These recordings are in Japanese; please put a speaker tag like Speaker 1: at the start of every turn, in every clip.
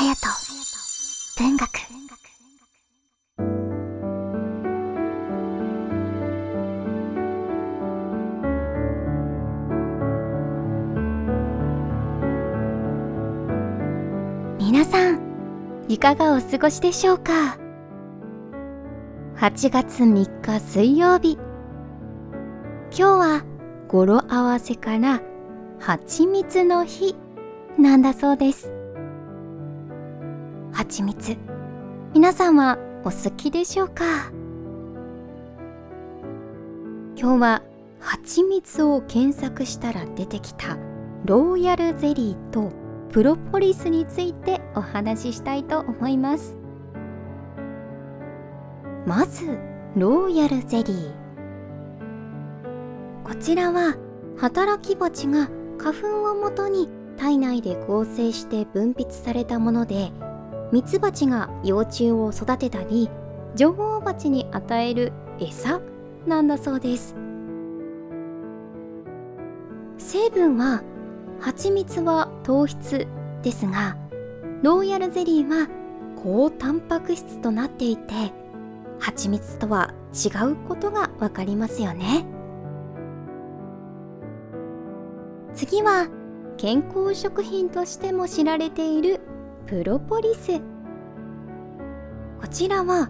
Speaker 1: 隼人文学。皆さんいかがお過ごしでしょうか？8月3日水曜日。今日は語呂合わせから蜂蜜の日なんだそうです。蜂蜜。皆さんはお好きでしょうか？今日は蜂蜜を検索したら出てきたローヤルゼリーとプロポリスについてお話ししたいと思います。まずローヤルゼリー。こちらは働き蜂が花粉をもとに体内で合成して分泌されたものでミツバチが幼虫を育てたり女王蜂に与える餌なんだそうです。成分は蜂蜜は糖質ですがローヤルゼリーは高タンパク質となっていて蜂蜜とは違うことがわかりますよね。次は健康食品としても知られているプロポリス。こちらは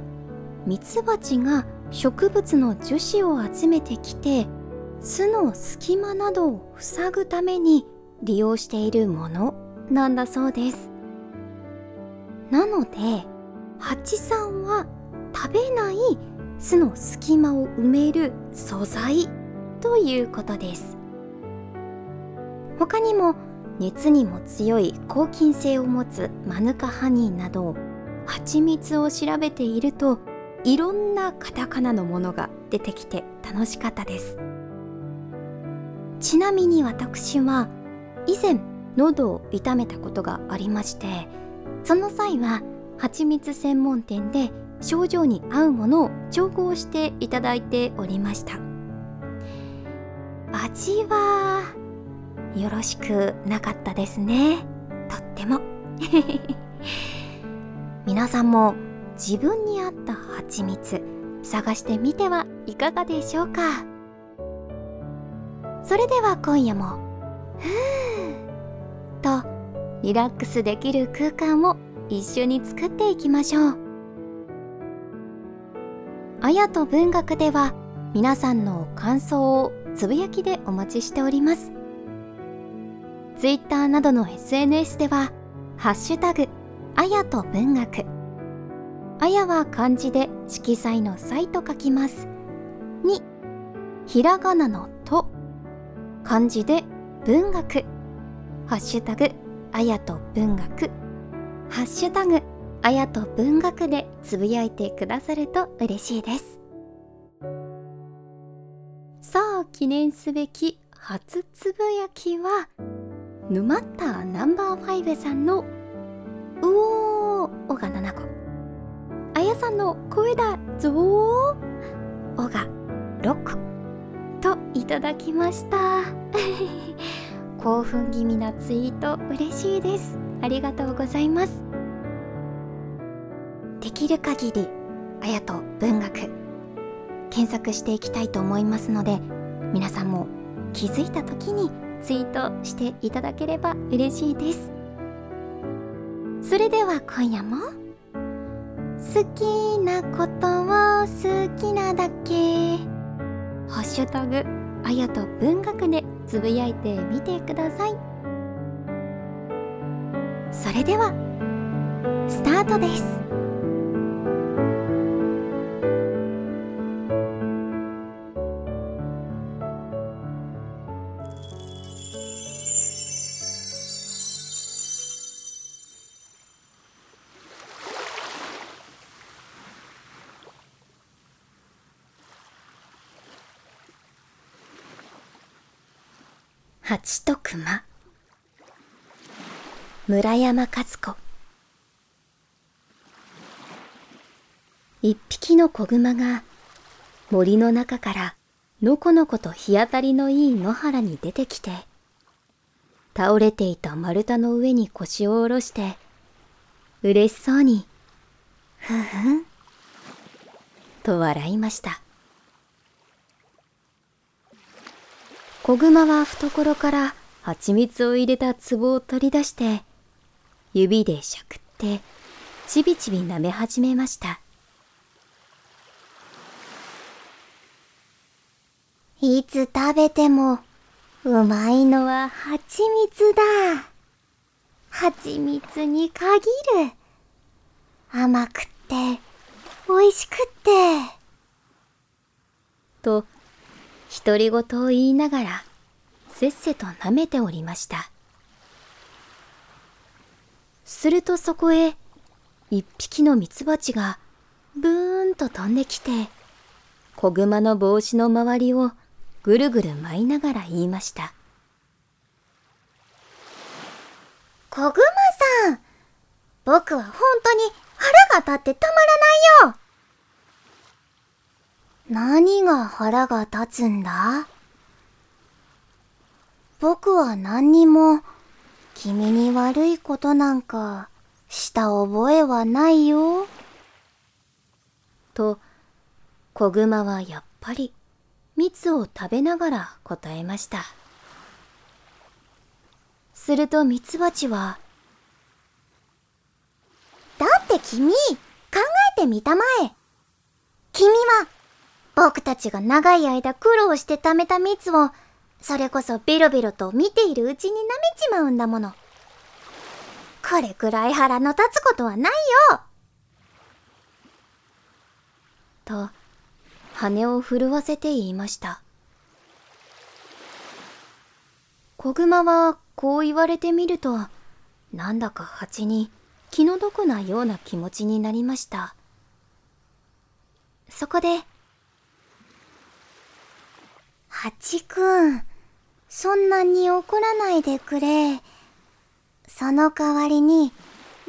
Speaker 1: ミツバチが植物の樹脂を集めてきて巣の隙間などを塞ぐために利用しているものなんだそうです。なので蜂さんは食べない巣の隙間を埋める素材ということです。他にも熱にも強い抗菌性を持つマヌカハニーなど蜂蜜を調べているといろんなカタカナのものが出てきて楽しかったです。ちなみに私は以前喉を痛めたことがありましてその際は蜂蜜専門店で症状に合うものを調合していただいておりました。味はよろしくなかったですね。とっても。皆さんも自分に合った蜂蜜探してみてはいかがでしょうか。それでは今夜もふーとリラックスできる空間を一緒に作っていきましょう。あやと文学では皆さんの感想をつぶやきでお待ちしております。Twitter などの SNS では「ハッシュタグあやと文学」あやは漢字で色彩の彩と書きます。にひらがなのと漢字で文学。ハッシュタグあやと文学。ハッシュタグあやと文学でつぶやいてくださると嬉しいです。さあ記念すべき初つぶやきは沼ったナンバー5さんの「うおー」おが7個。あやさんの「声だぞー」おが6個。といただきました。興奮気味なツイート嬉しいです。ありがとうございます。できる限りあやと文学検索していきたいと思いますので皆さんも気づいた時にツイートしていただければ嬉しいです。それでは今夜も好きなことを好きなだけハッシュタグあやと文学でつぶやいてみてください。それではスタートです。蜂と熊村山和子。一匹の子熊が森の中からのこのこと日当たりのいい野原に出てきて倒れていた丸太の上に腰を下ろして嬉しそうにふふんと笑いました。子熊は懐から蜂蜜を入れた壺を取り出して指でしゃくってちびちび舐め始めました
Speaker 2: いつ食べてもうまいのは蜂蜜だ。蜂蜜に限る。甘くって美味しくって。
Speaker 1: と独り言を言いながらせっせと舐めておりました。するとそこへ一匹のミツバチがブーンと飛んできて子グマの帽子の周りをぐるぐる舞いながら言いました。
Speaker 2: 子グマさん僕は本当に腹が立ってたまらないよ。何が腹が立つんだ？僕は何にも君に悪いことなんかした覚えはないよ。
Speaker 1: と、子熊はやっぱり蜜を食べながら答えました。するとミツバチは、
Speaker 2: だって君、考えてみたまえ。僕たちが長い間苦労して貯めた蜜を、それこそベロベロと見ているうちに舐めちまうんだもの。これくらい腹の立つことはないよ
Speaker 1: と、羽を震わせて言いました。子熊はこう言われてみると、なんだか蜂に気の毒なような気持ちになりました。そこで、
Speaker 2: ハチくん、そんなに怒らないでくれ。その代わりに、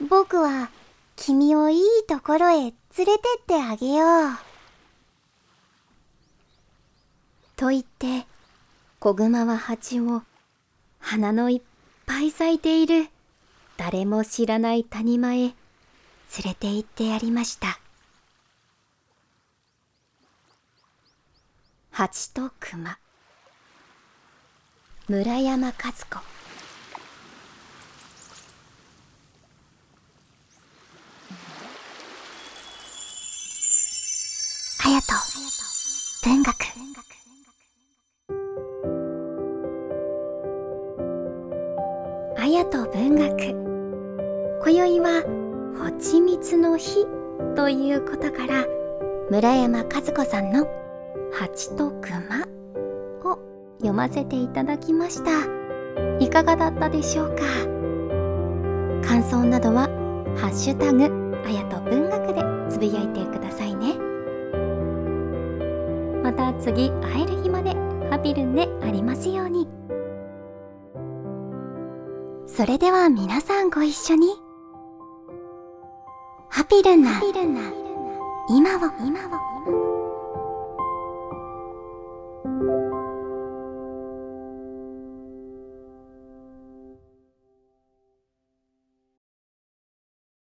Speaker 2: 僕は君をいいところへ連れてってあげよう。
Speaker 1: と言って、子熊は蜂を花のいっぱい咲いている誰も知らない谷間へ連れて行ってやりました。蜂と熊。村山和子。
Speaker 2: 隼人文学。
Speaker 1: 綾と文学。今宵は「はちみつの日」ということから村山和子さんの「蜂と熊」を読ませていただきました。いかがだったでしょうか？感想などは「ハッシュタグあやと文学」でつぶやいてくださいね。また次会える日までハピルンでありますように。それでは皆さんご一緒に。ハピルンな今を今を。